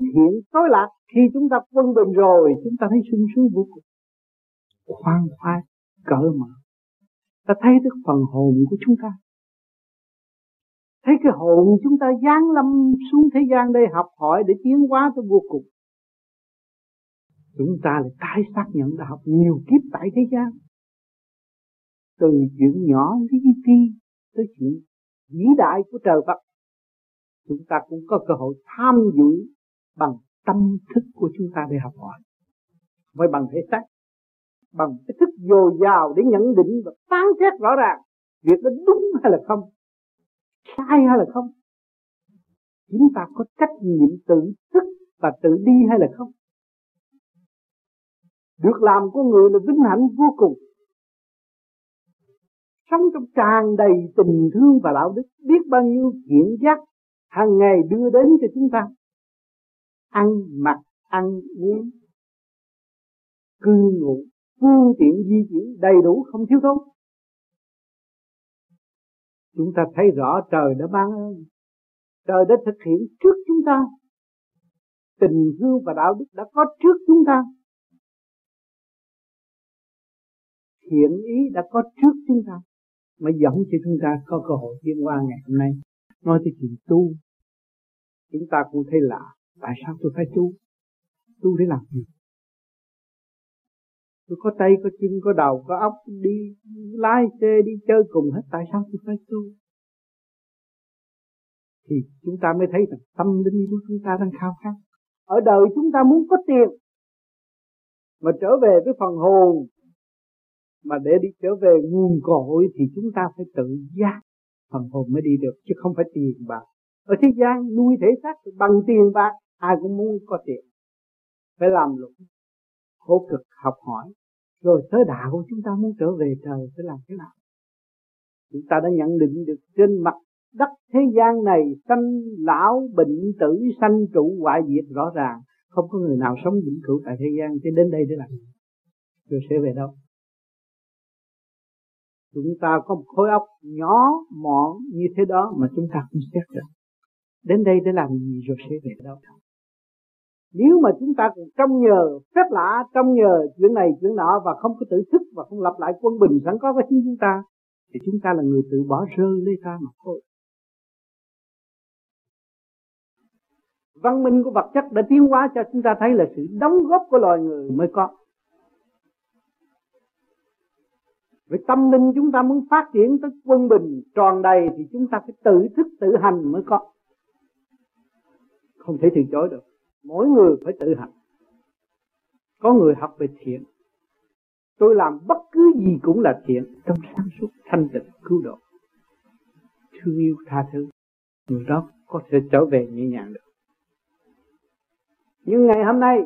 hiện tối lạc khi chúng ta quân bình rồi, chúng ta thấy sung sướng vô cùng. Khoan khoái, cỡ mở. Ta thấy được phần hồn của chúng ta. Thấy cái hồn chúng ta giáng lâm xuống thế gian đây học hỏi, để tiến hóa tới vô cùng. Chúng ta lại tái xác nhận đã học nhiều kiếp tại thế gian. Từ chuyện nhỏ lý ti tới chuyện vĩ đại của trời Phật. Chúng ta cũng có cơ hội tham dự bằng tâm thức của chúng ta để học hỏi. Với bằng thể xác, bằng cái thức dồi dào để nhận định và phán xét rõ ràng việc đó đúng hay là không, sai hay là không. Chúng ta có trách nhiệm tự thức và tự đi hay là không? Được làm của người là vinh hạnh vô cùng. Sống trong tràn đầy tình thương và đạo đức, biết bao nhiêu chuyện giác hàng ngày đưa đến cho chúng ta ăn mặc, ăn uống, cư ngụ, phương tiện di chuyển đầy đủ không thiếu thốn. Chúng ta thấy rõ trời đã ban ơn, trời đã thực hiện trước chúng ta. Tình thương và đạo đức đã có trước chúng ta. Thiện ý đã có trước chúng ta mà dẫn cho chúng ta có cơ hội tiến qua ngày hôm nay. Nói tới chuyện tu, chúng ta cũng thấy lạ tại sao tôi phải tu? Tu để làm gì? Tôi có tay, có chân, có đầu, có óc, đi lái xe, đi chơi cùng hết. Tại sao tôi phải tu? Thì chúng ta mới thấy rằng tâm linh của chúng ta đang khao khát. Ở đời chúng ta muốn có tiền, mà trở về với phần hồn, mà để đi trở về nguồn cội, thì chúng ta phải tự giác phần hồn mới đi được, chứ không phải tiền bạc ở thế gian nuôi thể xác bằng tiền bạc, ai cũng muốn có tiền. Phải làm lụng khổ cực học hỏi. Rồi tới đạo của chúng ta muốn trở về trời phải làm thế nào? Chúng ta đã nhận định được trên mặt đất thế gian này sanh lão bệnh tử, sanh trụ hoại diệt rõ ràng. Không có người nào sống vĩnh cửu tại thế gian cho đến đây để làm gì. Rồi sẽ về đâu? Chúng ta có một khối óc nhỏ, mọn như thế đó mà chúng ta không xét được đến đây để làm gì rồi sẽ về đâu? Nếu mà chúng ta còn trông nhờ, phép lạ trông nhờ chuyện này, chuyện nọ và không có tự thức và không lập lại quân bình sẵn có của chính chúng ta, thì chúng ta là người tự bỏ rơi lấy ta mà thôi. Văn minh của vật chất đã tiến hóa cho chúng ta thấy là sự đóng góp của loài người mới có. Vì tâm linh chúng ta muốn phát triển tới quân bình tròn đầy thì chúng ta phải tự thức, tự hành mới có. Không thể từ chối được. Mỗi người phải tự học. Có người học về thiện. Tôi làm bất cứ gì cũng là thiện trong sáng suốt thanh tịnh cứu độ. Thương yêu tha thứ. Người đó có thể trở về nhẹ nhàng được. Nhưng ngày hôm nay,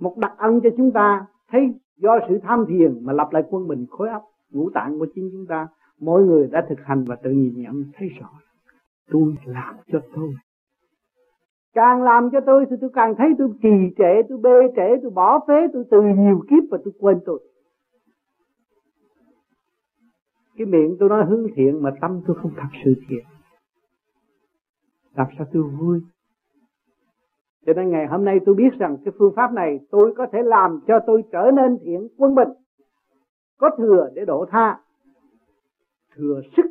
một đặc ân cho chúng ta thấy do sự tham thiền mà lập lại quân bình khối óc, ngũ tạng của chính chúng ta, mỗi người đã thực hành và tự nhìn nhận, thấy rõ tôi làm cho tôi càng làm cho tôi thì tôi càng thấy tôi trì trệ, tôi bê trễ, tôi bỏ phế, tôi từ nhiều kiếp và tôi quên tôi. Cái miệng tôi nói hướng thiện mà tâm tôi không thật sự thiện. Làm sao tôi vui? Cho nên ngày hôm nay tôi biết rằng cái phương pháp này tôi có thể làm cho tôi trở nên thiện, quân bình, có thừa để độ tha, thừa sức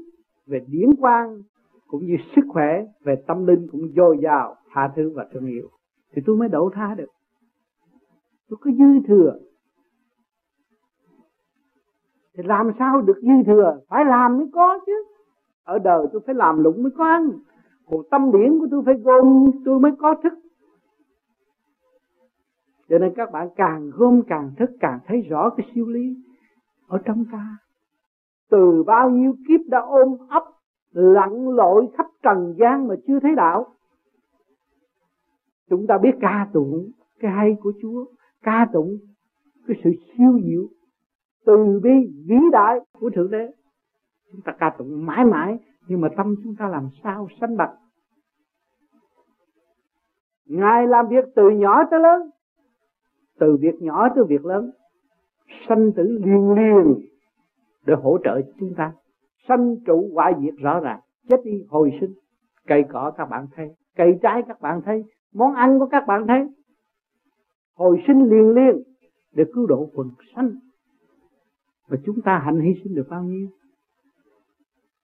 về điển quang cũng như sức khỏe về tâm linh cũng dồi dào, tha thứ và thương yêu. Thì tôi mới đổ tha được. Tôi có dư thừa. Thì làm sao được dư thừa? Phải làm mới có chứ. Ở đời tôi phải làm lụng mới có ăn. Còn tâm điển của tôi phải gom, tôi mới có thức. Cho nên các bạn càng gom càng thức, càng thấy rõ cái siêu lý ở trong ta. Từ bao nhiêu kiếp đã ôm ấp lặn lội khắp trần gian mà chưa thấy đạo. Chúng ta biết ca tụng cái hay của Chúa, ca tụng cái sự siêu diệu từ bi vĩ đại của thượng đế. Chúng ta ca tụng mãi mãi, nhưng mà tâm chúng ta làm sao sanh bạch ngài làm việc từ nhỏ tới lớn, từ việc nhỏ tới việc lớn, sanh tử liên liên để hỗ trợ chúng ta sanh trụ hoại diệt rõ ràng, chết đi hồi sinh. Cây cỏ các bạn thấy, cây trái các bạn thấy, món ăn của các bạn thấy. Hồi sinh liền liên để cứu độ quần sanh. Và chúng ta hạnh hy sinh được bao nhiêu?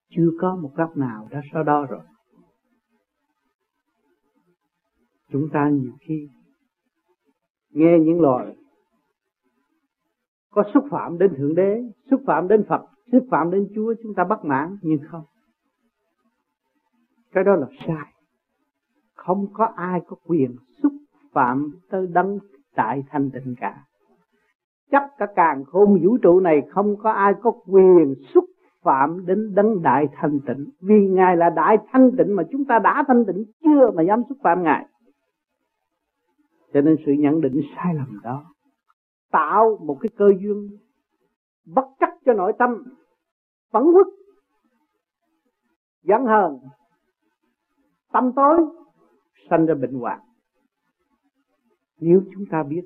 Chưa có một góc nào đã so đo rồi. Chúng ta nhiều khi nghe những lời có xúc phạm đến thượng đế, xúc phạm đến phật, xúc phạm đến chúa, chúng ta bất mãn nhưng không. Cái đó là sai. Không có ai có quyền xúc phạm tới đấng đại thanh tịnh cả. Chắc cả càng khôn vũ trụ này không có ai có quyền xúc phạm đến đấng đại thanh tịnh. Vì ngài là đại thanh tịnh mà chúng ta đã thanh tịnh chưa mà dám xúc phạm ngài. Cho nên sự nhận định sai lầm đó tạo một cái cơ duyên bất chấp cho nội tâm, phẫn quốc giận hờn, tâm tối, sanh ra bệnh hoạn. Nếu chúng ta biết,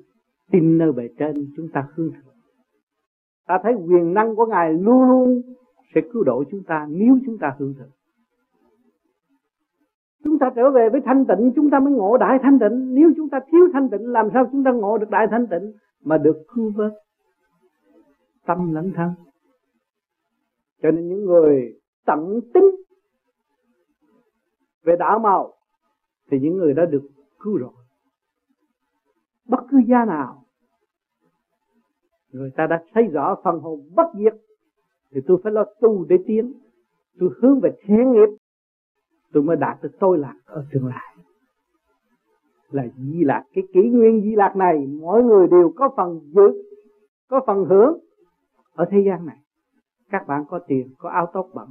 tin nơi bề trên, chúng ta hướng thượng ta thấy quyền năng của ngài luôn luôn sẽ cứu độ chúng ta nếu chúng ta hướng thượng chúng ta trở về với thanh tịnh, chúng ta mới ngộ đại thanh tịnh. Nếu chúng ta thiếu thanh tịnh, làm sao chúng ta ngộ được đại thanh tịnh? Mà được cứu vớt tâm lẫn thân. Cho nên những người tận tính về đạo màu thì những người đã được cứu rồi. Bất cứ gia nào người ta đã thấy rõ phần hồn bất diệt, thì tôi phải lo tu để tiến. Tôi hướng về thiện nghiệp, tôi mới đạt được tôi lạc ở tương lai là di lạc cái kỷ nguyên di lạc này, mỗi người đều có phần giữ, có phần hưởng ở thế gian này. Các bạn có tiền, có áo tóc bẩn.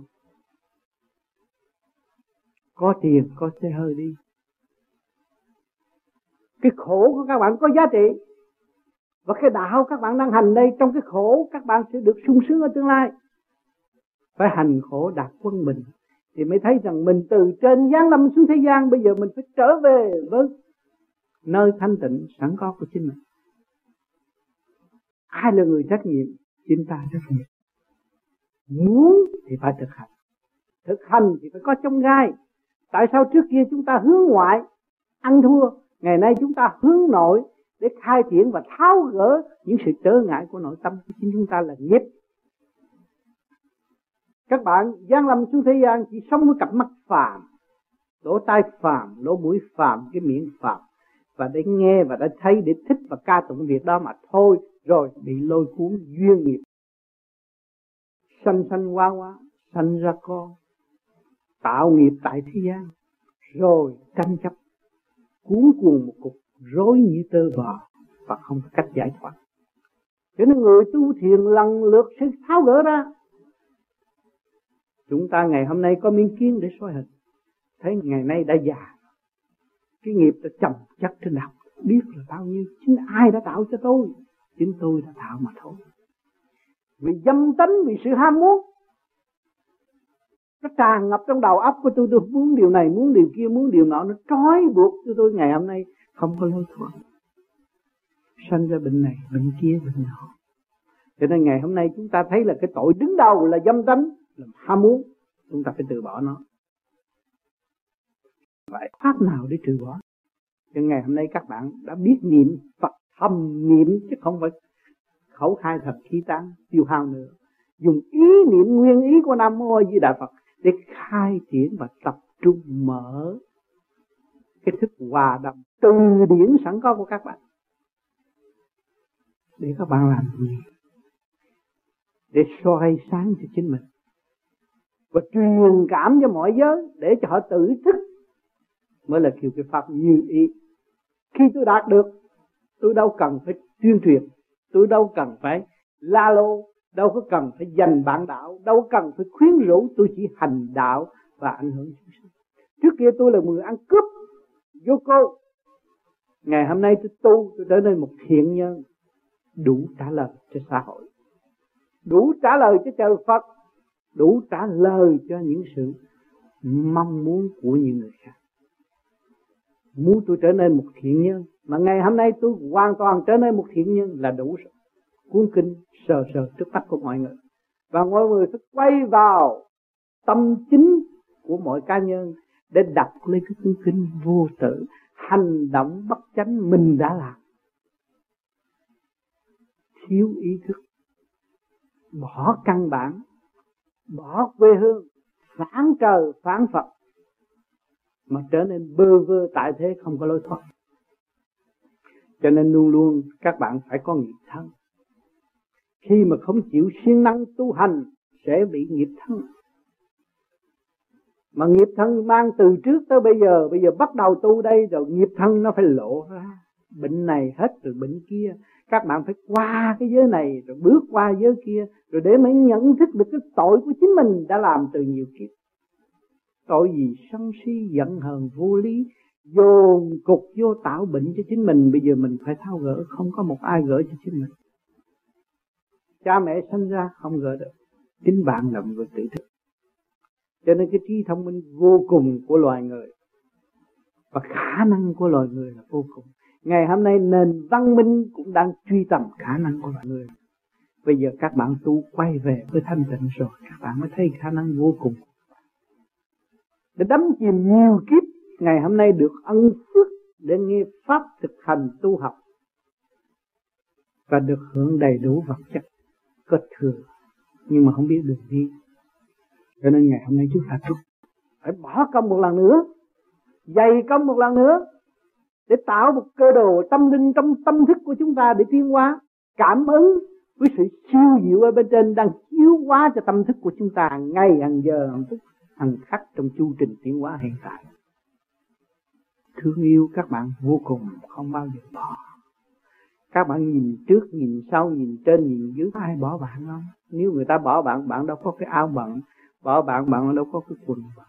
Có tiền, có xe hơi đi. Cái khổ của các bạn có giá trị. Và cái đạo các bạn đang hành đây, trong cái khổ, các bạn sẽ được sung sướng ở tương lai. Phải hành khổ, đạt quân bình. Thì mới thấy rằng mình từ trên giáng lâm xuống thế gian, bây giờ mình phải trở về với nơi thanh tịnh sẵn có của chính mình. Ai là người trách nhiệm? Chính ta trách nhiệm. Muốn thì phải thực hành. Thực hành thì phải có trong gai. Tại sao trước kia chúng ta hướng ngoại, ăn thua, ngày nay chúng ta hướng nội để khai triển và tháo gỡ những sự trở ngại của nội tâm của chính chúng ta là nghiệp. Các bạn gian lâm xuống thế gian chỉ sống với cặp mắt phàm. Lỗ tai phàm, lỗ mũi phàm, cái miệng phàm và để nghe và đã thấy, để thích và ca tụng việc đó mà thôi, rồi bị lôi cuốn duyên nghiệp. Sanh sanh quá quá, sanh ra con, tạo nghiệp tại thế gian, rồi tranh chấp, cuốn cuồng một cục, rối như tơ vò và không có cách giải thoát. Cho nên người tu thiền lần lượt sẽ tháo gỡ ra. Chúng ta ngày hôm nay có miếng kiến để soi hình. Thấy ngày nay đã già cái nghiệp đã chồng chất trên đầu biết là bao nhiêu. Chính ai đã tạo cho tôi? Chính tôi đã tạo mà thôi. Vì dâm tánh, vì sự ham muốn, nó tràn ngập trong đầu óc của tôi. Tôi muốn điều này, muốn điều kia, muốn điều nọ. Nó trói buộc cho tôi. Ngày hôm nay không có lối thoát. Sanh ra bệnh này, bệnh kia, bệnh nọ. Cho nên ngày hôm nay chúng ta thấy là cái tội đứng đầu là dâm tánh, là ham muốn. Chúng ta phải từ bỏ nó vậy pháp nào để trừ bỏ? Cho ngày hôm nay các bạn đã biết niệm Phật thầm niệm chứ không phải khẩu khai thật khí tán, tiêu hao nữa. Dùng ý niệm nguyên ý của nam mô di đà phật để khai triển và tập trung mở cái thức hòa đồng từ điển sẵn có của các bạn. Để các bạn làm gì? Để soi sáng cho chính mình và truyền cảm cho mọi giới để cho họ tự thức mới là kiểu cái pháp như ý. Khi tôi đạt được, tôi đâu cần phải tuyên truyền tôi đâu cần phải la lô, đâu có cần phải dành bạn đạo, đâu cần phải khuyến rũ, tôi chỉ hành đạo và ảnh hưởng chúng sinh. Trước kia tôi là người ăn cướp, vô cô. Ngày hôm nay tôi tu, tôi trở nên một thiện nhân, đủ trả lời cho xã hội. Đủ trả lời cho trời Phật, đủ trả lời cho những sự mong muốn của những người khác muốn tôi trở nên một thiện nhân. Mà ngày hôm nay tôi hoàn toàn trở nên một thiện nhân là đủ rồi. Cuốn kinh sờ sờ trước mắt của mọi người. Và mọi người phải quay vào tâm chính của mọi cá nhân để đọc lên cái cuốn kinh vô tử hành động bất chánh mình đã làm. Thiếu ý thức. Bỏ căn bản. Bỏ quê hương. Phản trời, phản phật mà trở nên bơ vơ tại thế không có lối thoát. Cho nên luôn luôn các bạn phải có nghiệp thân khi mà không chịu siêng năng tu hành, sẽ bị nghiệp thân mà nghiệp thân mang từ trước tới bây giờ bây giờ bắt đầu tu đây rồi nghiệp thân nó phải lộ ra. Bệnh này hết rồi bệnh kia. Các bạn phải qua cái giới này, rồi bước qua giới kia, rồi để mới nhận thức được cái tội của chính mình đã làm từ nhiều kiếp tội gì sân si giận hờn vô lý, dồn cục vô tạo bệnh cho chính mình. Bây giờ mình phải thao gỡ, không có một ai gỡ cho chính mình. Cha mẹ sinh ra không gỡ được, chính bạn là người tự thức. Cho nên cái trí thông minh vô cùng của loài người và khả năng của loài người là vô cùng. Ngày hôm nay nền văn minh cũng đang truy tầm khả năng của loài người. Bây giờ các bạn tu quay về với thanh tịnh rồi, các bạn mới thấy khả năng vô cùng đã đắm chìm nhiều kiếp, ngày hôm nay được ân phước để nghe pháp thực hành tu học. Và được hưởng đầy đủ vật chất, có thừa, nhưng mà không biết đường đi. Cho nên ngày hôm nay chúng ta thức phải bỏ công một lần nữa, dày công một lần nữa, để tạo một cơ đồ tâm linh trong tâm thức của chúng ta để tiến hóa, cảm ứng với sự siêu diệu ở bên trên đang chiếu hóa cho tâm thức của chúng ta ngày hàng giờ, hàng phút hàng khắc trong chu trình tiến hóa hiện tại. Thương yêu các bạn vô cùng, không bao giờ bỏ. Các bạn nhìn trước, nhìn sau, nhìn trên, nhìn dưới ai bỏ bạn không? Nếu người ta bỏ bạn bạn đâu có cái áo bận. Bỏ bạn bạn đâu có cái quần bận.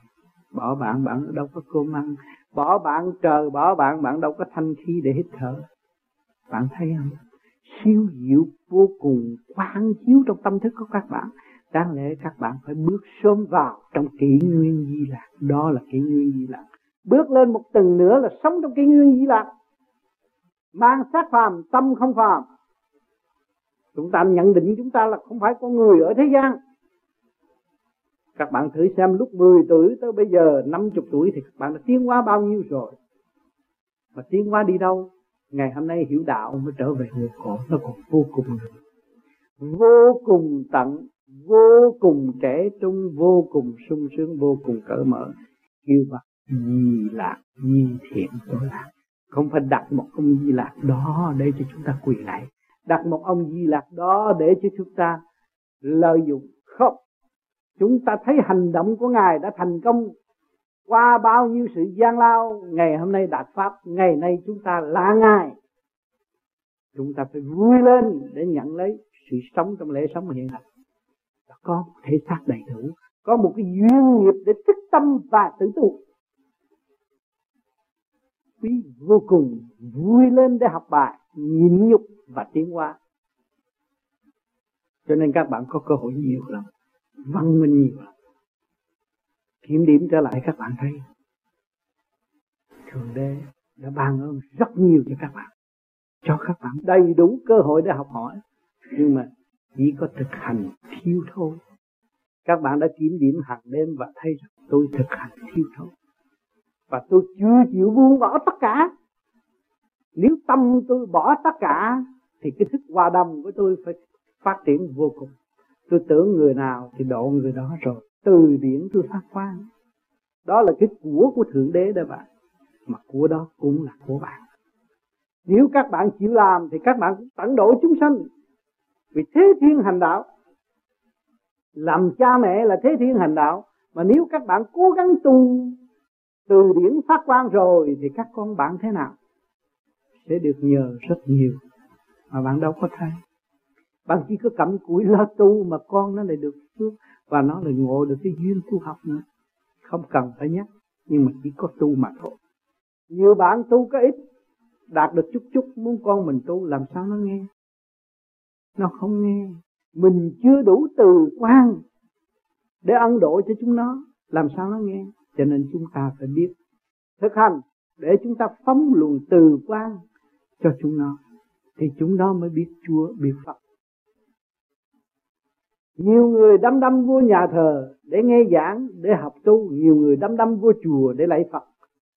Bỏ bạn bạn đâu có cơm ăn. Bỏ bạn trời, bỏ bạn bạn đâu có thanh khí để hít thở. Bạn thấy không? Siêu diệu vô cùng, quán chiếu trong tâm thức của các bạn đáng lẽ các bạn phải bước sớm vào trong kỷ nguyên di lạc đó là kỷ nguyên di lạc bước lên một tầng nữa là sống trong kỷ nguyên di lạc mang sát phàm, tâm không phàm. Chúng ta nhận định chúng ta là không phải con người ở thế gian. Các bạn thử xem lúc 10 tuổi tới bây giờ 50 tuổi thì các bạn đã tiến qua bao nhiêu rồi? Mà tiến qua đi đâu? Ngày hôm nay hiểu đạo mới trở về người cổ nó còn vô cùng vô cùng tận vô cùng trẻ trung, vô cùng sung sướng, vô cùng cởi mở. Kêu bằng di lạc, di thiện tôi lạc. Không phải đặt một ông di lạc đó để cho chúng ta quỳ lại. Đặt một ông di lạc đó để cho chúng ta lợi dụng. Không. Chúng ta thấy hành động của ngài đã thành công qua bao nhiêu sự gian lao. Ngày hôm nay đạt pháp, ngày nay chúng ta là ngài. Chúng ta phải vui lên để nhận lấy sự sống trong lễ sống hiện hành có một thể xác đầy đủ, có một cái duyên nghiệp để thức tâm và tự tu. Quý vô cùng vui lên để học bài, nhịn nhục và tiến hóa. Cho nên các bạn có cơ hội nhiều lắm, văn minh nhiều lắm. Kiểm điểm trở lại các bạn thấy, thượng đế đã ban ơn rất nhiều cho các bạn, cho các bạn đầy đủ cơ hội để học hỏi. Nhưng mà chỉ có thực hành thiếu thôi. Các bạn đã kiểm điểm hàng đêm và thấy rằng tôi thực hành thiếu thôi. Và tôi chưa chịu buông bỏ tất cả. Nếu tâm tôi bỏ tất cả, thì cái thức hòa đồng của tôi phải phát triển vô cùng. Tôi tưởng người nào thì độ người đó rồi. Từ điển tôi phát quang. Đó là cái của của thượng đế đó bạn. Mà của đó cũng là của bạn. Nếu các bạn chịu làm thì các bạn cũng tận độ chúng sanh vì thế thiên hành đạo, làm cha mẹ là thế thiên hành đạo, mà nếu các bạn cố gắng tu từ điển phát quang rồi thì các con bạn thế nào? Sẽ được nhờ rất nhiều. Mà bạn đâu có thấy. Bạn chỉ có cầm cụi lo tu mà con nó lại được phước và nó lại ngộ được cái duyên tu học nữa. Không cần phải nhắc, nhưng mà chỉ có tu mà thôi. Nhiều bạn tu có ít, đạt được chút chút, muốn con mình tu làm sao nó nghe? Nó không nghe. Mình chưa đủ từ quan để ân độ cho chúng nó. Làm sao nó nghe? Cho nên chúng ta phải biết thực hành để chúng ta phóng luồng từ quan cho chúng nó. Thì chúng nó mới biết Chúa, biết Phật. Nhiều người đâm đâm vô nhà thờ để nghe giảng, để học tu. Nhiều người đâm đâm vô chùa để lạy phật.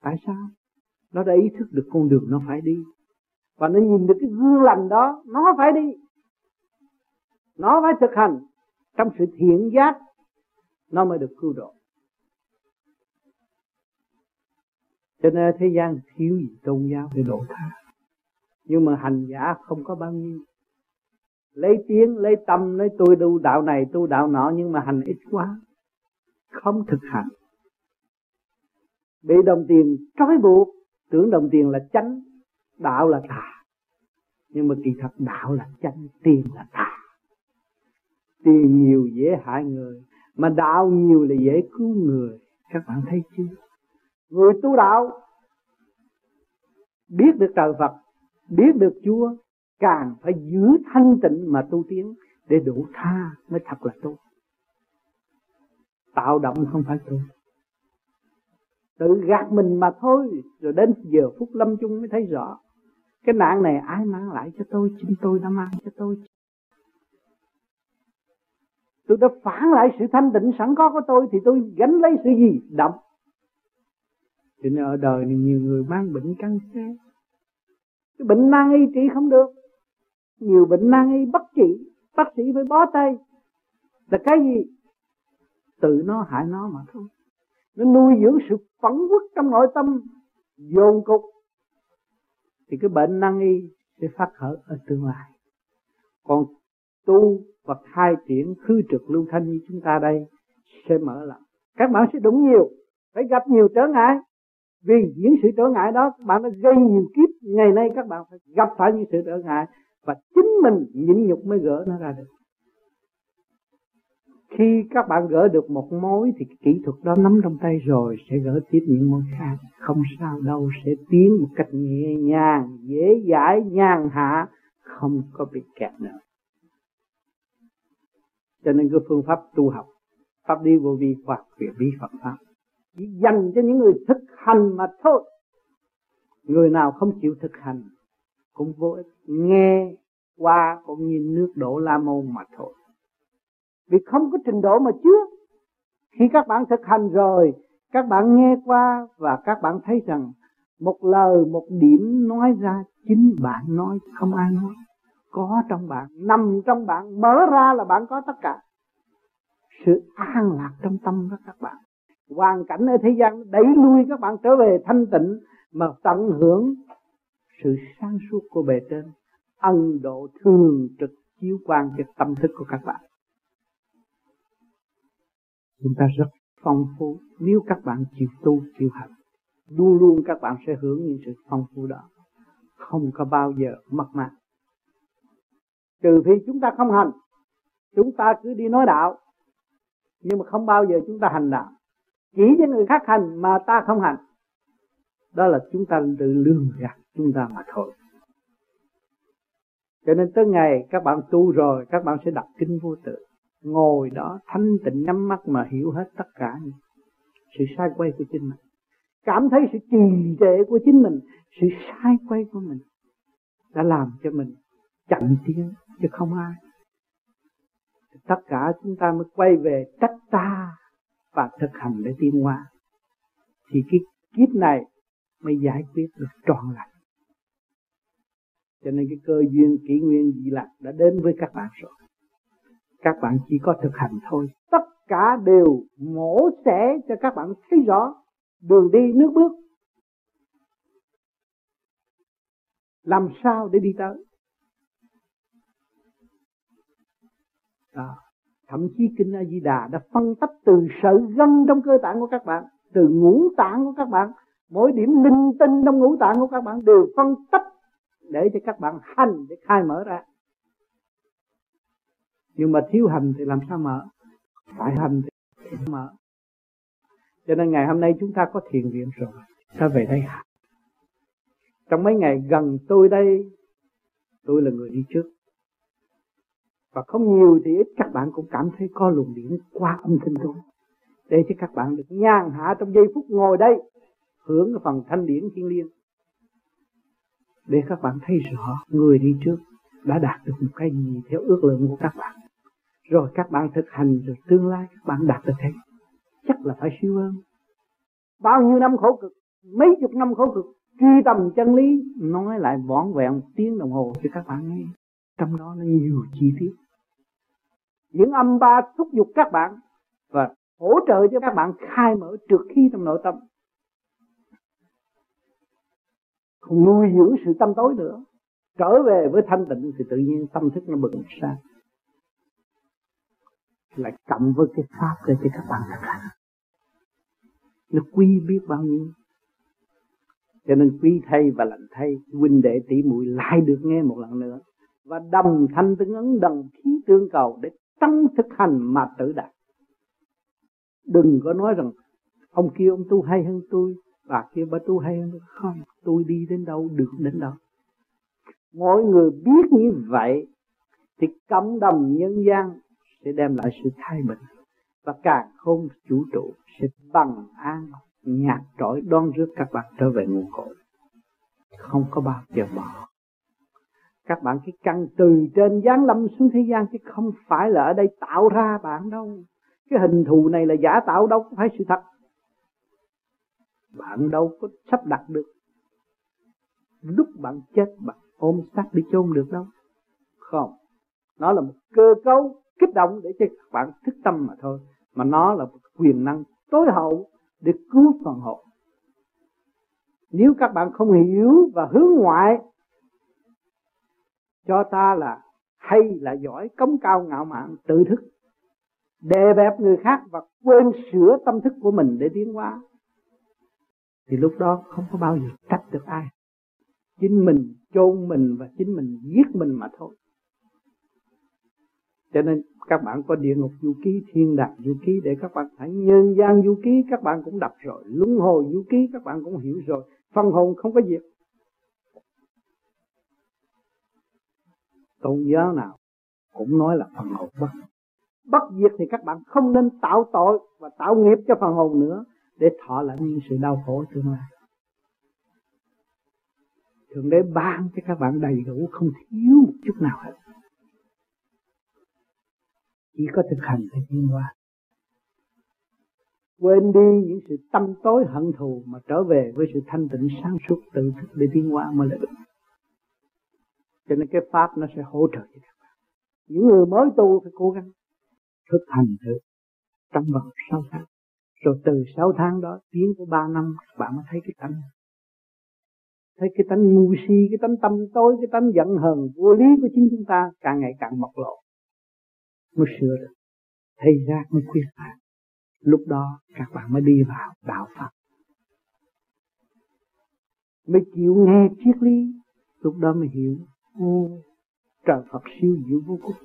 Tại sao? Nó đã ý thức được con đường nó phải đi. Và nó nhìn được cái gương lành đó, nó phải đi nó phải thực hành trong sự thiện giác, nó mới được cứu độ. Cho nên thế gian thiếu gì tôn giáo để độ tha. Nhưng mà hành giả không có bao nhiêu. Lấy tiếng, lấy tâm, nói tôi tu đạo này, tu đạo nọ, nhưng mà hành ít quá. Không thực hành. Bị đồng tiền trói buộc, tưởng đồng tiền là chánh, đạo là tà. Nhưng mà kỳ thật đạo là chánh, tiền là tà tiền nhiều dễ hại người, mà đạo nhiều là dễ cứu người. Các bạn thấy chưa? Người tu đạo biết được trời Phật, biết được Chúa, càng phải giữ thanh tịnh mà tu tiến để đủ tha mới thật là tu. tạo động không phải tu. Tự gạt mình mà thôi, rồi đến giờ phút lâm chung mới thấy rõ. Cái nạn này ai mang lại cho tôi? Chính tôi đã mang cho tôi tôi đã phản lại sự thanh tịnh sẵn có của tôi thì tôi gánh lấy sự gì? Động cho nên ở đời này nhiều người mang bệnh căn xe. Cái bệnh nan y trị không được. Nhiều bệnh nan y bất trị bác sĩ phải bó tay. Là cái gì? Tự nó hại nó mà thôi nó nuôi dưỡng sự phẫn quốc trong nội tâm dồn cục. Thì cái bệnh nan y sẽ phát khởi ở tương lai. Còn tu và khai triển khư trực lưu thanh như chúng ta đây sẽ mở lòng các bạn sẽ đúng nhiều, phải gặp nhiều trở ngại. Vì những sự trở ngại đó, các bạn đã gây nhiều kiếp. Ngày nay các bạn phải gặp phải những sự trở ngại và chính mình nhịn nhục mới gỡ nó ra được. Khi các bạn gỡ được một mối thì kỹ thuật đó nắm trong tay rồi sẽ gỡ tiếp những mối khác. Không sao đâu, sẽ tiến một cách nhẹ nhàng, dễ dãi, nhàn hạ, không có bị kẹt nữa cho nên cái phương pháp tu học, pháp đi vô vi hoặc việc vi Phật pháp, chỉ dành cho những người thực hành mà thôi. Người nào không chịu thực hành cũng vô ích. Nghe qua cũng như nước đổ la môn mà thôi. Vì không có trình độ mà chưa. Khi các bạn thực hành rồi, các bạn nghe qua và các bạn thấy rằng một lời, một điểm nói ra chính bạn nói, không ai nói có trong bạn, nằm trong bạn, mở ra là bạn có tất cả. Sự an lạc trong tâm đó các bạn. Hoàn cảnh ở thế gian đẩy lui các bạn trở về thanh tịnh mà tận hưởng sự sáng suốt của bề trên. Ân độ thường trực chiếu quang cho tâm thức của các bạn. Chúng ta rất phong phú. Nếu các bạn chịu tu, chịu hành, luôn luôn các bạn sẽ hưởng những sự phong phú đó. Không có bao giờ mất mát trừ phi chúng ta không hành, chúng ta cứ đi nói đạo. Nhưng mà không bao giờ chúng ta hành đạo. Chỉ cho người khác hành mà ta không hành. Đó là chúng ta tự lương gạt chúng ta mà thôi. Cho nên tới ngày các bạn tu rồi, các bạn sẽ đọc kinh vô tự. Ngồi đó thanh tịnh nhắm mắt mà hiểu hết tất cả sự sai quay của chính mình. Cảm thấy sự trì trệ của chính mình, sự sai quay của mình đã làm cho mình chậm tiến chứ không ai tất cả chúng ta mới quay về trách ta và thực hành để tiến hóa. Thì cái kiếp này mới giải quyết được trọn lành. Cho nên cái cơ duyên, kỷ nguyên, dị lạc đã đến với các bạn rồi. Các bạn chỉ có thực hành thôi. Tất cả đều mổ xẻ cho các bạn thấy rõ đường đi, nước bước. Làm sao để đi tới? Đó. thậm chí kinh A Di Đà đã phân tách từ sợi gân trong cơ tạng của các bạn, từ ngũ tạng của các bạn. Mỗi điểm linh tinh trong ngũ tạng của các bạn đều phân tách để cho các bạn hành, để khai mở ra. Nhưng mà thiếu hành thì làm sao mở? Phải hành thì mở. Cho nên ngày hôm nay chúng ta có thiền viện rồi, ta về đây trong mấy ngày gần tôi đây, tôi là người đi trước và không nhiều thì ít, các bạn cũng cảm thấy có luồng điển qua âm thanh tôi để cho các bạn được nhàn hạ trong giây phút ngồi đây, hưởng cái phần thanh điển thiên liêng. Để các bạn thấy rõ, người đi trước đã đạt được một cái gì theo ước lượng của các bạn. Rồi các bạn thực hành rồi tương lai, các bạn đạt được thế. Chắc là phải siêu hơn. Bao nhiêu năm khổ cực, mấy chục năm khổ cực, truy tầm chân lý, nói lại vỏn vẹn tiếng đồng hồ cho các bạn nghe. Trong đó nó nhiều chi tiết những âm ba thúc giục các bạn và hỗ trợ cho các bạn khai mở trước khi trong nội tâm. Không nuôi dưỡng sự tâm tối nữa. Trở về với thanh tịnh thì tự nhiên tâm thức nó bừng sáng lại cộng với cái pháp để cho các bạn thực hành. Nó quý biết bao nhiêu. Cho nên quý thay và lành thay, huynh đệ tỷ muội lại được nghe một lần nữa. Và đồng thanh tương ứng, đồng khí tương cầu để tăng thực hành mà tự đạt. Đừng có nói rằng, ông kia ông tu hay hơn tôi, bà kia bà tu hay hơn tôi. Không, tôi đi đến đâu được đến đâu mỗi người biết như vậy thì cộng đồng nhân gian sẽ đem lại sự thay bình. Và càng không chủ trụ sẽ bằng an, nhạt trỗi đoan rước các bạn trở về nguồn cội. Không có bao giờ bỏ các bạn cái căn từ trên giáng lâm xuống thế gian chứ không phải là ở đây tạo ra bạn đâu. Cái hình thù này là giả tạo đâu phải sự thật. Bạn đâu có sắp đặt được. Lúc bạn chết, bạn ôm xác đi chôn được đâu. Không, nó là một cơ cấu kích động để cho các bạn thức tâm mà thôi. Mà nó là một quyền năng tối hậu để cứu phần hồn nếu các bạn không hiểu và hướng ngoại cho ta là hay là giỏi, cống cao ngạo mạn, tự thức. Đè bẹp người khác và quên sửa tâm thức của mình để tiến hóa. Thì lúc đó không có bao giờ trách được ai. Chính mình chôn mình và chính mình giết mình mà thôi. Cho nên các bạn có địa ngục du ký, thiên đàng du ký để các bạn thấy. Nhân gian du ký các bạn cũng đọc rồi, luân hồi du ký các bạn cũng hiểu rồi. Phân hồn không có việc tôn giáo nào cũng nói là phần hồn bất. Bất diệt thì các bạn không nên tạo tội và tạo nghiệp cho phần hồn nữa để thọ lại những sự đau khổ tương lai. Thượng đế ban cho các bạn đầy đủ không thiếu một chút nào hết. Chỉ có thực hành thì tiến hóa. Quên đi những sự tâm tối hận thù mà trở về với sự thanh tịnh sáng suốt tự thức để tiến hóa mới là được cho nên cái pháp nó sẽ hỗ trợ cho các bạn. Những người mới tu phải cố gắng thực hành thử trong vòng 6 tháng. Rồi từ 6 tháng đó, tiến tới 3 năm, các bạn mới thấy cái tánh. Thấy cái tánh ngu si, cái tánh tâm tối, cái tánh giận hờn vô lý của chính chúng ta càng ngày càng bộc lộ. Mới sửa được. Thầy giác mới khuyết phạt lúc đó, các bạn mới đi vào đạo Phật. Mới chịu nghe triết lý. Lúc đó mới hiểu trời Phật siêu diệu vô cùng.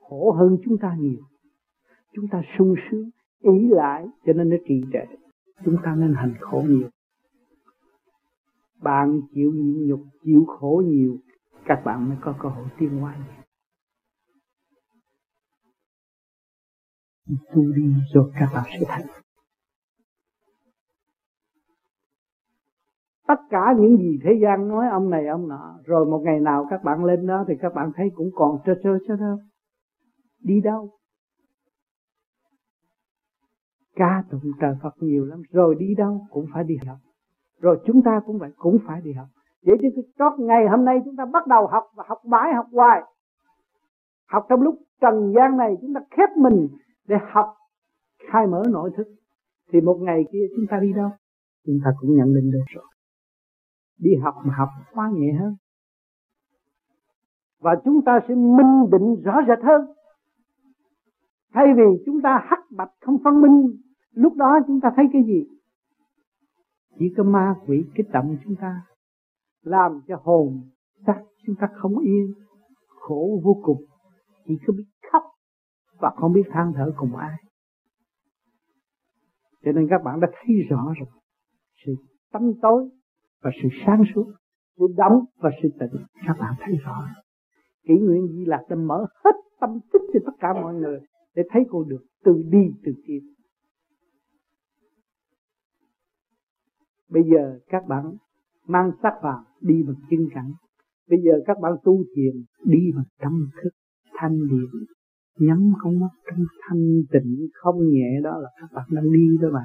Khổ hơn chúng ta nhiều. Chúng ta sung sướng, ý lại, cho nên nó trì trệ. Chúng ta nên hành khổ nhiều. Bạn chịu nhịn nhục, chịu khổ nhiều, các bạn mới có cơ hội tiến hóa. Tu đi rồi các bạn sẽ thành. Tất cả những gì thế gian nói, ông này, ông nọ. Rồi một ngày nào các bạn lên đó thì các bạn thấy cũng còn trơ trơ trơ trơ. Đi đâu? Ca tụng trời Phật nhiều lắm. Rồi đi đâu? Cũng phải đi học. Rồi chúng ta cũng vậy, cũng phải đi học. Vậy chứ chót ngày hôm nay chúng ta bắt đầu học và học mãi học hoài. Học trong lúc trần gian này chúng ta khép mình để học, khai mở nội thức. Thì một ngày kia chúng ta đi đâu? Chúng ta cũng nhận định được rồi đi học mà học quá nhẹ hơn. Và chúng ta sẽ minh định rõ rệt hơn. Thay vì chúng ta hắc bạch không phân minh, lúc đó chúng ta thấy cái gì? Chỉ có ma quỷ kích động chúng ta, làm cho hồn xác chúng ta không yên, khổ vô cùng. Chỉ có biết khóc và không biết than thở cùng ai. Cho nên các bạn đã thấy rõ rồi, sự tâm tối và sự sáng suốt, sự đóng và sự tịnh. Các bạn thấy rõ. Kỷ nguyện di lạc đã mở hết tâm thức cho tất cả mọi người để thấy cô được từ đi từ tiến bây giờ các bạn mang sắc vào đi bằng chân cảnh. Bây giờ các bạn tu thiền đi bằng tâm thức, thanh điện nhắm con mắt trong thanh tịnh không nhẹ đó là các bạn đang đi đó mà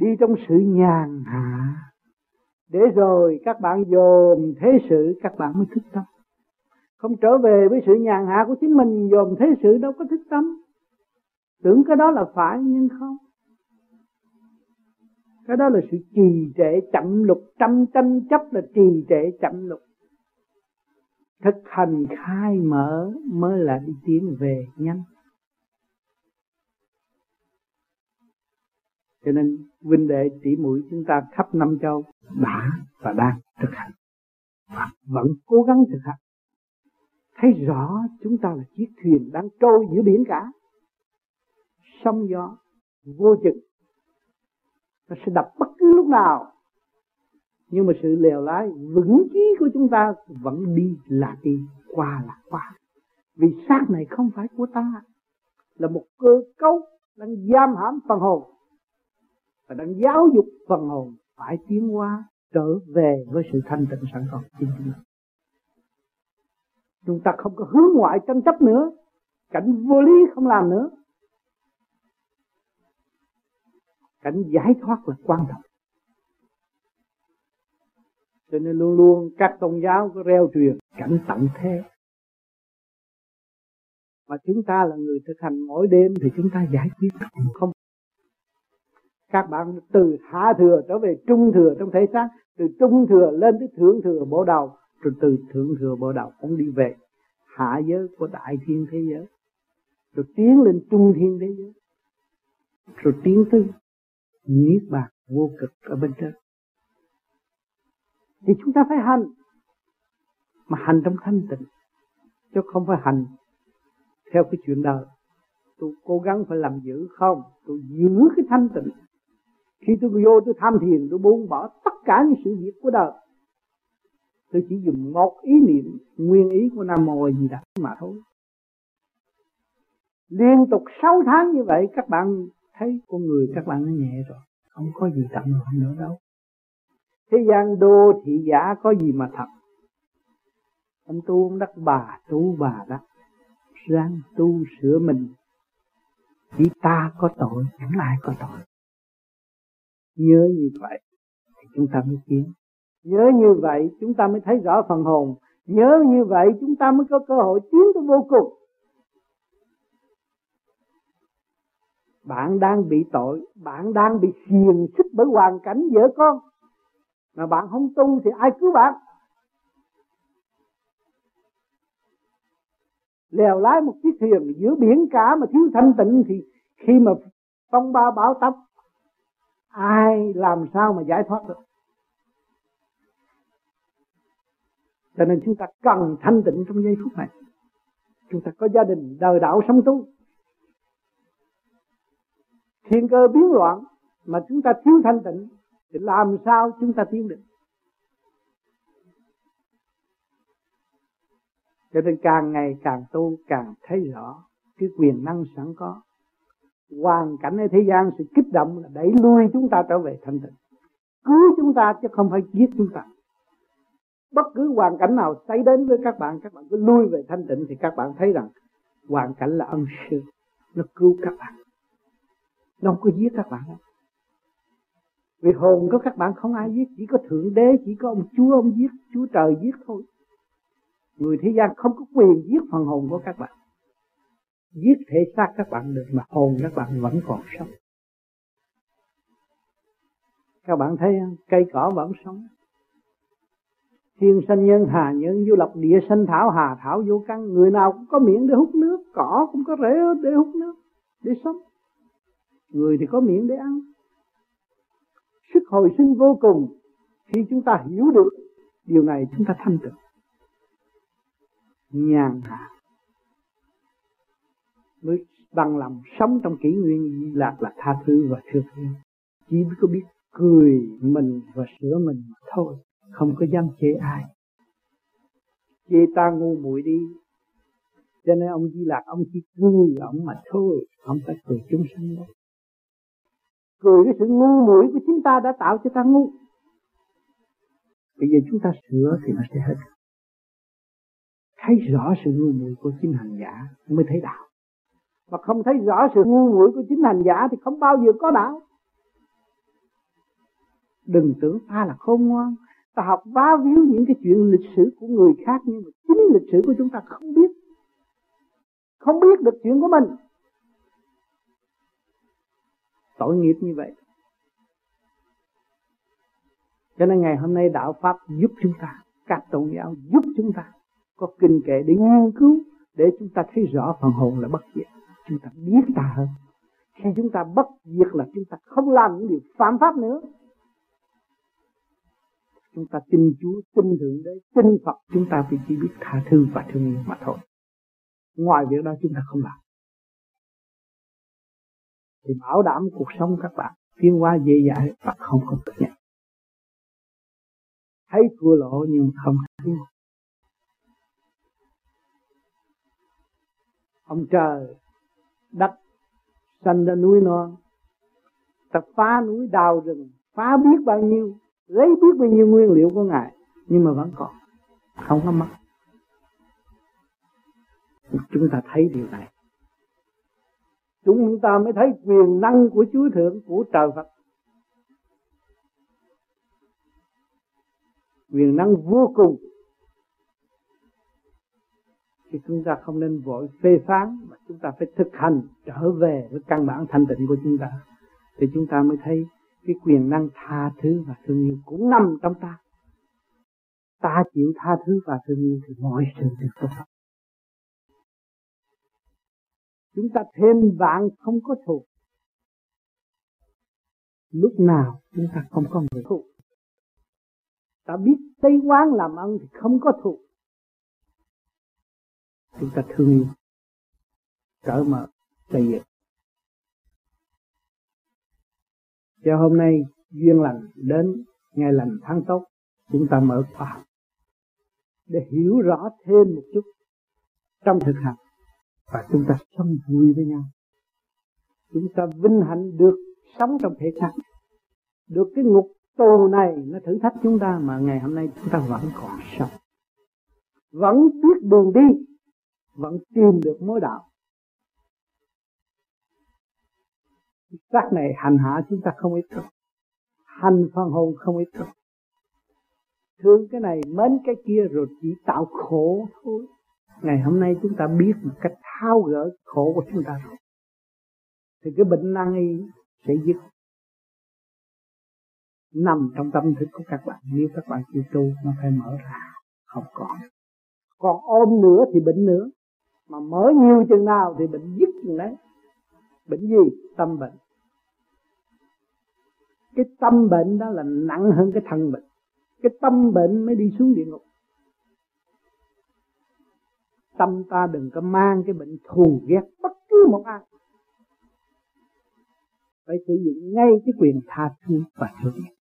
đi trong sự nhàn hạ. Để rồi các bạn dồn thế sự, các bạn mới thức tâm. Không trở về với sự nhàn hạ của chính mình, dồn thế sự đâu có thức tâm. Tưởng cái đó là phải nhưng không? Cái đó là sự trì trệ chậm lục, trăm tranh chấp là trì trệ chậm lục. Thực hành khai mở mới là đi tiến về nhanh. Cho nên huynh đệ tỷ mũi chúng ta khắp năm châu đã và đang thực hành và vẫn cố gắng thực hành. Thấy rõ chúng ta là chiếc thuyền đang trôi giữa biển cả. Sóng gió vô chừng. Nó sẽ đập bất cứ lúc nào. Nhưng mà sự lèo lái vững chí của chúng ta vẫn đi là đi qua là qua. Vì xác này không phải của ta, là một cơ cấu đang giam hãm phần hồn và đang giáo dục phần hồn phải tiến hóa, trở về với sự thanh tịnh sẵn có chính chúng ta. Chúng ta không có hướng ngoại tranh chấp nữa, cảnh vô lý không làm nữa. Cảnh giải thoát là quan trọng. Cho nên luôn luôn các tôn giáo có reo truyền, cảnh tận thế. Mà chúng ta là người thực hành mỗi đêm thì chúng ta giải quyết không các bạn từ hạ thừa trở về trung thừa trong thể xác, từ trung thừa lên tới thượng thừa bộ đầu rồi từ thượng thừa bộ đầu cũng đi về hạ giới của đại thiên thế giới, rồi tiến lên trung thiên thế giới, rồi tiến tới niết bàn vô cực ở bên trên. Thì chúng ta phải hành, mà hành trong thanh tịnh, chứ không phải hành theo cái chuyện đời. Tôi cố gắng phải làm giữ không, tôi giữ cái thanh tịnh khi tôi vô tôi tham thiền, tôi buông bỏ tất cả những sự việc của đời. Tôi chỉ dùng một ý niệm, nguyên ý của nam mô gì đà mà thôi. Liên tục 6 tháng như vậy, các bạn thấy con người các bạn nó nhẹ rồi, không có gì tận loạn nữa đâu. Thế gian đô thị giả có gì mà thật? Ông tu ông đắc bà, tu bà đắc ráng tu sửa mình. Chỉ ta có tội, chẳng ai có tội nhớ như vậy thì chúng ta mới tiến. Nhớ như vậy, chúng ta mới thấy rõ phần hồn. Nhớ như vậy, chúng ta mới có cơ hội tiến tới vô cùng. Bạn đang bị tội, bạn đang bị xiềng xích bởi hoàn cảnh vợ con. Mà bạn không tu thì ai cứu bạn? Lèo lái một chiếc thuyền giữa biển cả mà thiếu thanh tịnh thì khi mà phong ba bão táp ai làm sao mà giải thoát được? Cho nên chúng ta cần thanh tịnh trong giây phút này. Chúng ta có gia đình, đời đạo sống tu. Thiên cơ biến loạn mà chúng ta thiếu thanh tịnh thì làm sao chúng ta tiến được? Cho nên càng ngày càng tu, càng thấy rõ cái quyền năng sẵn có hoàn cảnh ở thế gian sự kích động là đẩy lui chúng ta trở về thanh tịnh. Cứu chúng ta chứ không phải giết chúng ta. Bất cứ hoàn cảnh nào xảy đến với các bạn các bạn cứ lui về thanh tịnh thì các bạn thấy rằng hoàn cảnh là ân sư, nó cứu các bạn. Nó không có giết các bạn đâu. Vì hồn của các bạn không ai giết, chỉ có thượng đế, chỉ có ông chúa, ông giết, chúa trời giết thôi. Người thế gian không có quyền giết phần hồn của các bạn giết thể xác các bạn được mà hồn các bạn vẫn còn sống. Các bạn thấy cây cỏ vẫn sống. Thiên sanh nhân hà nhân du lập, địa sanh thảo hà thảo vô căn. Người nào cũng có miệng để hút nước, cỏ cũng có rễ để hút nước, để sống. Người thì có miệng để ăn. Sức hồi sinh vô cùng. Khi chúng ta hiểu được điều này, chúng ta thanh tịnh. Nhàn hạ mới bằng lòng sống trong kỷ nguyên di lạc là tha thứ và thương yêu chỉ có biết cười mình và sửa mình mà thôi, không có dám chê ai. Chê ta ngu muội đi. Cho nên ông di lạc ông chỉ cười ông mà thôi, không phải cười chúng sanh đâu. Cười cái sự ngu muội của chúng ta đã tạo cho ta ngu. Bây giờ chúng ta sửa thì nó sẽ hết. Thấy rõ sự ngu muội của chính hành giả mới thấy đạo mà không thấy rõ sự ngu muội của chính hành giả thì không bao giờ có đạo. Đừng tưởng ta là khôn ngoan. Ta học vá víu những cái chuyện lịch sử của người khác, nhưng mà chính lịch sử của chúng ta không biết. Không biết được chuyện của mình. Tội nghiệp như vậy. Cho nên ngày hôm nay đạo pháp giúp chúng ta, các tôn giáo giúp chúng ta có kinh kệ để nghiên cứu, để chúng ta thấy rõ phần hồn là bất diệt chúng ta biết ta hơn khi chúng ta bất diệt là chúng ta không làm những điều phạm pháp nữa chúng ta tin Chúa, tin Thượng Đế, tin Phật, chúng ta chỉ biết tha thứ và thương yêu mà thôi. Ngoài việc đó chúng ta không làm. Thì bảo đảm cuộc sống các bạn tiến hóa dễ dãi và không có cực nhận. Thấy thua lỗ nhưng không thấy ông trời đất sanh ra núi non. Ta phá núi đào rừng. Phá biết bao nhiêu, lấy biết bao nhiêu nguyên liệu của ngài, nhưng mà vẫn còn. Không có mất. Chúng ta thấy điều này. Chúng ta mới thấy quyền năng của Chúa Thượng, của trời Phật. Quyền năng vô cùng thì chúng ta không nên vội phê phán, mà chúng ta phải thực hành trở về với căn bản thanh tịnh của chúng ta. Thì chúng ta mới thấy cái quyền năng tha thứ và thương yêu cũng nằm trong ta. Ta chịu tha thứ và thương yêu thì mọi sự đều tốt chúng ta thêm bạn không có thù. Lúc nào chúng ta không có người thù. Ta biết tây quán làm ăn thì không có thù chúng ta thương yêu. Cỡ mở xây dựng cho hôm nay duyên lành đến, ngày lành tháng tốt chúng ta mở khoa để hiểu rõ thêm một chút trong thực hành. Và chúng ta sống vui với nhau. Chúng ta vinh hạnh được sống trong thể xác. Được cái ngục tù này nó thử thách chúng ta mà ngày hôm nay chúng ta vẫn còn sống. Vẫn biết đường đi vẫn tìm được mối đạo xác này hành hạ chúng ta không ít đâu hành phân hồn không ít đâu thương cái này, mến cái kia rồi chỉ tạo khổ thôi. Ngày hôm nay chúng ta biết một cách thao gỡ khổ của chúng ta rồi. Thì cái bệnh nan y sẽ dứt. Nằm trong tâm thức của các bạn. Nếu các bạn chịu tu, nó phải mở ra. Không còn. Còn ôm nữa thì bệnh nữa mà mở nhiều chừng nào thì bệnh dứt chừng đấy. Bệnh gì? Tâm bệnh. Cái tâm bệnh đó là nặng hơn cái thân bệnh. Cái tâm bệnh mới đi xuống địa ngục. Tâm ta đừng có mang cái bệnh thù ghét bất cứ một ai. Phải sử dụng ngay cái quyền tha thứ và thương yêu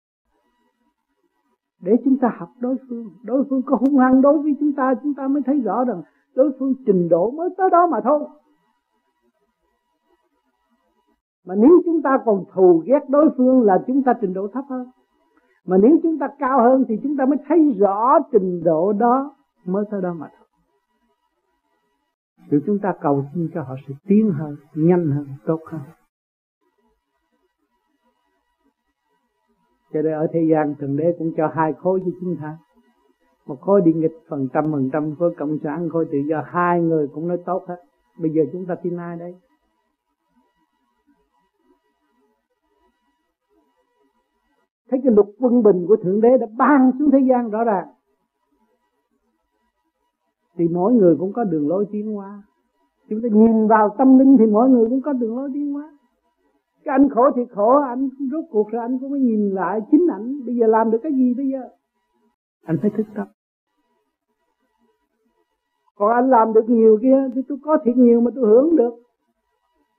để chúng ta học đối phương. Đối phương có hung hăng đối với chúng ta chúng ta mới thấy rõ rằng đối phương trình độ mới tới đó mà thôi. Mà nếu chúng ta còn thù ghét đối phương là chúng ta trình độ thấp hơn. Mà nếu chúng ta cao hơn thì chúng ta mới thấy rõ trình độ đó mới tới đó mà thôi. Thì chúng ta cầu xin cho họ sự tiến hơn, nhanh hơn, tốt hơn. Cho nên ở thế gian, thượng đế cũng cho hai khối với chúng ta một khối đi nghịch phần trăm phần trăm khối cộng sản khối tự do, hai người cũng nói tốt hết. Bây giờ chúng ta tin ai đây? Thấy cái luật quân bình của thượng đế đã ban xuống thế gian rõ ràng. Thì mỗi người cũng có đường lối tiến hóa. Chúng ta nhìn vào tâm linh thì mỗi người cũng có đường lối tiến hóa. Cái anh khổ thì khổ anh rốt cuộc rồi anh cũng mới nhìn lại chính ảnh. Bây giờ làm được cái gì bây giờ? Anh phải thức tâm còn anh làm được nhiều kia thì tôi có thiệt nhiều mà tôi hưởng được.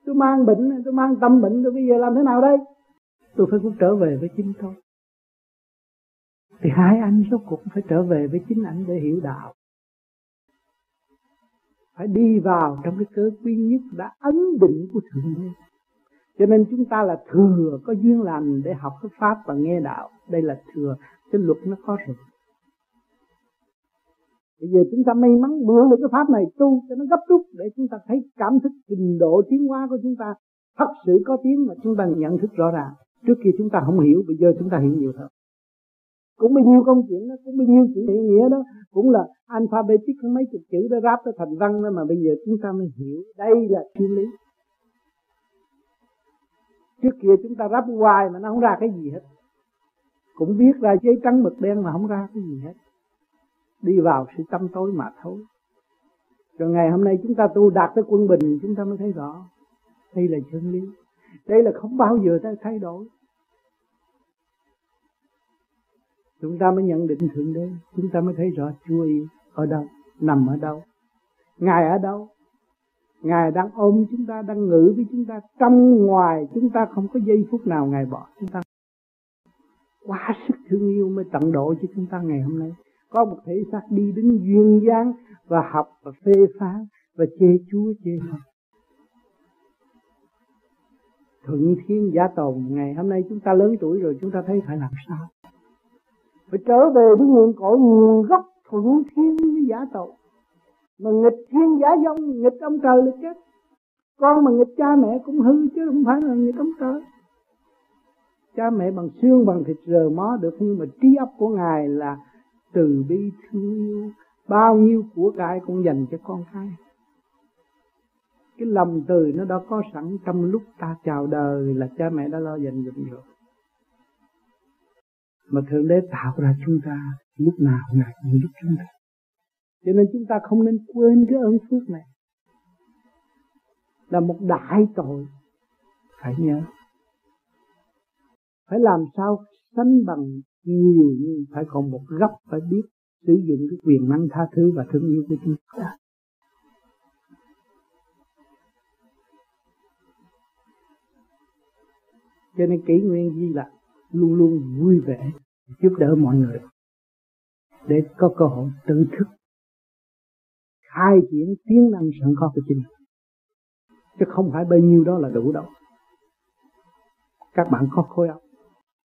Tôi mang bệnh, tôi mang tâm bệnh, tôi bây giờ làm thế nào đây? Tôi phải cũng trở về với chính tôi. Thì hai anh rốt cuộc phải trở về với chính anh để hiểu đạo. Phải đi vào trong cái cơ quy nhất đã ấn định của thượng đế. Cho nên chúng ta là thừa có duyên lành để học cái pháp và nghe đạo. Đây là thừa, cái luật nó có rồi bây giờ chúng ta may mắn mượn được cái pháp này tu cho nó gấp rút để chúng ta thấy cảm thức trình độ tiến hóa của chúng ta thật sự có tiếng mà chúng ta nhận thức rõ ràng. Trước kia chúng ta không hiểu, bây giờ chúng ta hiểu nhiều hơn. Cũng bao nhiêu công chuyện đó, cũng bao nhiêu chữ nghĩa đó, cũng là alphabetic mấy chục chữ đó ráp nó thành văn đó mà bây giờ chúng ta mới hiểu đây là thiên lý. Trước kia chúng ta ráp hoài mà nó không ra cái gì hết. Cũng viết ra giấy trắng mực đen mà không ra cái gì hết đi vào sự tâm tối mà thôi. Rồi ngày hôm nay chúng ta tu đạt tới quân bình, chúng ta mới thấy rõ. Đây là chân lý. Đây là không bao giờ ta thay đổi. Chúng ta mới nhận định thượng đế. Chúng ta mới thấy rõ chúa yêu ở đâu, nằm ở đâu. Ngài ở đâu? Ngài đang ôm chúng ta, đang ngự với chúng ta. Trong ngoài chúng ta không có giây phút nào ngài bỏ chúng ta. Quá sức thương yêu mới tận độ cho chúng ta ngày hôm nay có một thể xác đi đứng duyên dáng và học và phê phán và chê chúa, chê Phật thuận thiên giả tồn ngày hôm nay chúng ta lớn tuổi rồi, chúng ta thấy phải làm sao? Phải trở về với nguồn cội, nguồn gốc thuận thiên với giả tồn mà nghịch thiên giả dông nghịch ông trời là chết. Con mà nghịch cha mẹ cũng hư chứ không phải là nghịch ông trời. Cha mẹ bằng xương, bằng thịt rờ mó được, nhưng mà trí óc của ngài là từ bi thương yêu, bao nhiêu của cải cũng dành cho con cái. Cái lòng từ nó đã có sẵn trong lúc ta chào đời là cha mẹ đã lo dành dụm rồi. Mà thượng đế tạo ra chúng ta lúc nào ngài cũng giúp chúng ta. Cho nên chúng ta không nên quên cái ơn phước này. Là một đại tội, phải nhớ. Phải làm sao sánh bằng nhiều nhưng phải còn một góc phải biết sử dụng cái quyền năng tha thứ và thương yêu của chúng ta cho nên kỷ nguyên di là luôn luôn vui vẻ giúp đỡ mọi người để có cơ hội tự thức, khai triển tiếng năng sẵn có của chính chứ không phải bao nhiêu đó là đủ đâu. Các bạn có khối óc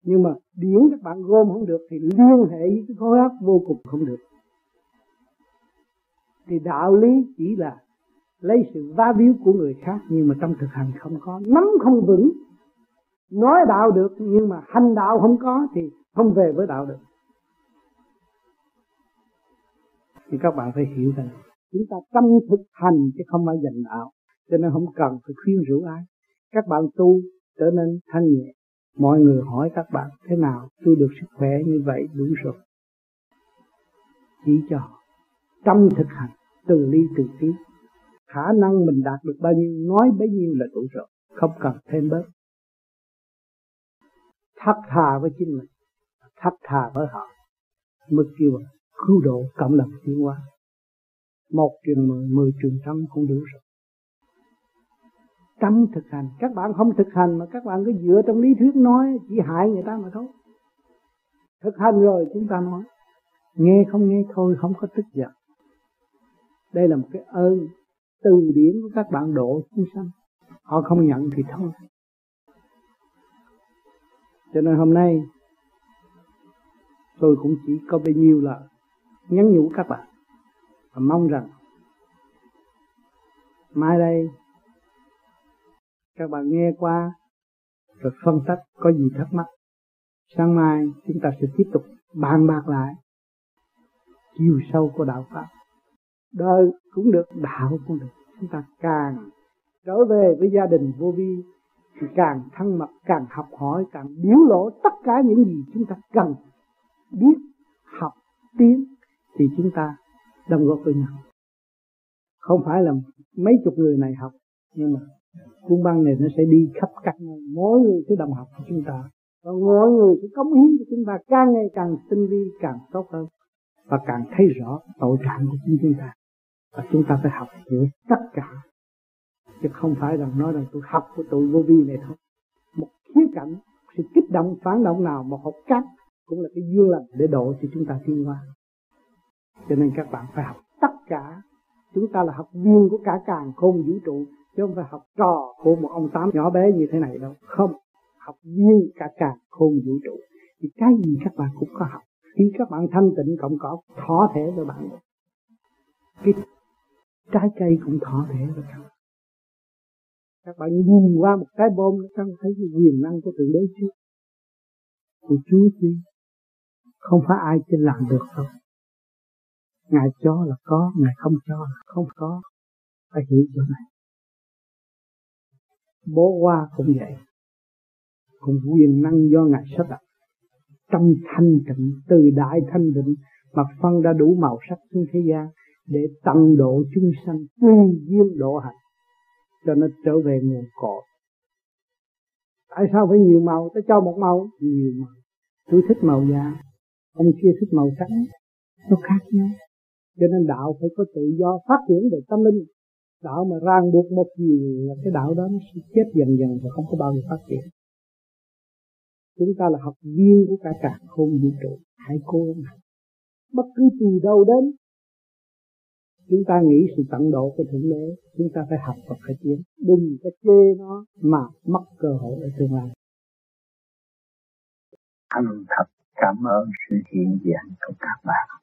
nhưng mà điển các bạn gom không được thì liên hệ với cái khối óc vô cùng không được. Thì đạo lý chỉ là lấy sự va víu của người khác nhưng mà trong thực hành không có, nắm không vững, nói đạo được nhưng mà hành đạo không có thì không về với đạo được. Thì các bạn phải hiểu rằng chúng ta tâm thực hành chứ không phải dành đạo, cho nên không cần phải khuyên rủ ai. Các bạn tu trở nên thanh nhẹ mọi người hỏi các bạn, thế nào? Tôi được sức khỏe như vậy đủ rồi. Chỉ cho trong thực hành, từ ly, từ tí, khả năng mình đạt được bao nhiêu, nói bấy nhiêu là đủ rồi. Không cần thêm bớt. Thật thà với chính mình thật thà với họ. Mới kêu cứu độ cộng đồng tiến hóa. Một trường mười mười trường trăm không đủ rồi tâm thực hành. Các bạn không thực hành mà các bạn cứ dựa trong lý thuyết nói, chỉ hại người ta mà thôi. Thực hành rồi chúng ta nói. Nghe không nghe thôi, không có tức giận. Đây là một cái ơn từ điển của các bạn độ chúng sanh. Họ không nhận thì thôi. Cho nên hôm nay, tôi cũng chỉ có bấy nhiêu là nhắn nhủ các bạn và mong rằng mai đây các bạn nghe qua rồi phân tích có gì thắc mắc. Sáng mai chúng ta sẽ tiếp tục bàn bạc lại chiều sâu của đạo pháp. Đời cũng được, đạo cũng được. Chúng ta càng trở về với gia đình vô vi thì càng thân mật, càng học hỏi, càng biểu lộ tất cả những gì chúng ta cần biết, học, tiến thì chúng ta đồng góp với nhau. Không phải là mấy chục người này học, nhưng mà cuốn băng này nó sẽ đi khắp các nơi. Mỗi người sẽ đồng học của chúng ta. Và mỗi người sẽ cống hiến cho chúng ta. Càng ngày càng tinh vi, càng tốt hơn. Và càng thấy rõ tội trạng của chính chúng ta. Và chúng ta phải học hiểu tất cả. Chứ không phải rằng nói rằng tôi học của tôi vô vi này thôi. Một khía cạnh sự kích động, phản động nào một học cách cũng là cái duyên lành để độ cho chúng ta tiến hóa cho nên các bạn phải học tất cả. Chúng ta là học viên của cả càng khôn vũ trụ chứ không phải học trò của một ông tám nhỏ bé như thế này đâu. Không, học như cả càng khôn vũ trụ. Thì cái gì các bạn cũng có học. Khi các bạn thanh tịnh cộng có thỏ thể với bạn cái trái cây cũng thọ thể rồi các bạn. Các bạn nhìn qua một cái bom, các bạn thấy cái quyền năng của thượng đế chứ của chúa chứ không phải ai trên làm được đâu. Ngài cho là có, ngài không cho là không có. Phải hiểu chỗ này bó hoa cũng vậy. Cũng quyền năng do ngài sắp đặt. Trong thanh tịnh, từ đại thanh tịnh, mà phân đã đủ màu sắc xuống thế gian để tăng độ chúng sanh tu duyên độ hạnh, cho nó trở về nguồn cội. Tại sao phải nhiều màu? Ta cho một màu, nhiều màu. Tôi thích màu da, ông kia thích màu trắng, nó khác nhau. Cho nên đạo phải có tự do phát triển về tâm linh đạo mà ràng buộc một gì là cái đạo đó nó sẽ chết dần dần và không có bao giờ phát triển. Chúng ta là học viên của cả cả không vũ trụ, hãy cố gắng bất cứ từ đâu đến, chúng ta nghĩ sự tận độ của thượng đế, chúng ta phải học và phải tiến. Đừng có chê nó mà mất cơ hội ở tương lai. Thành thật cảm ơn sự hiện diện của các bạn.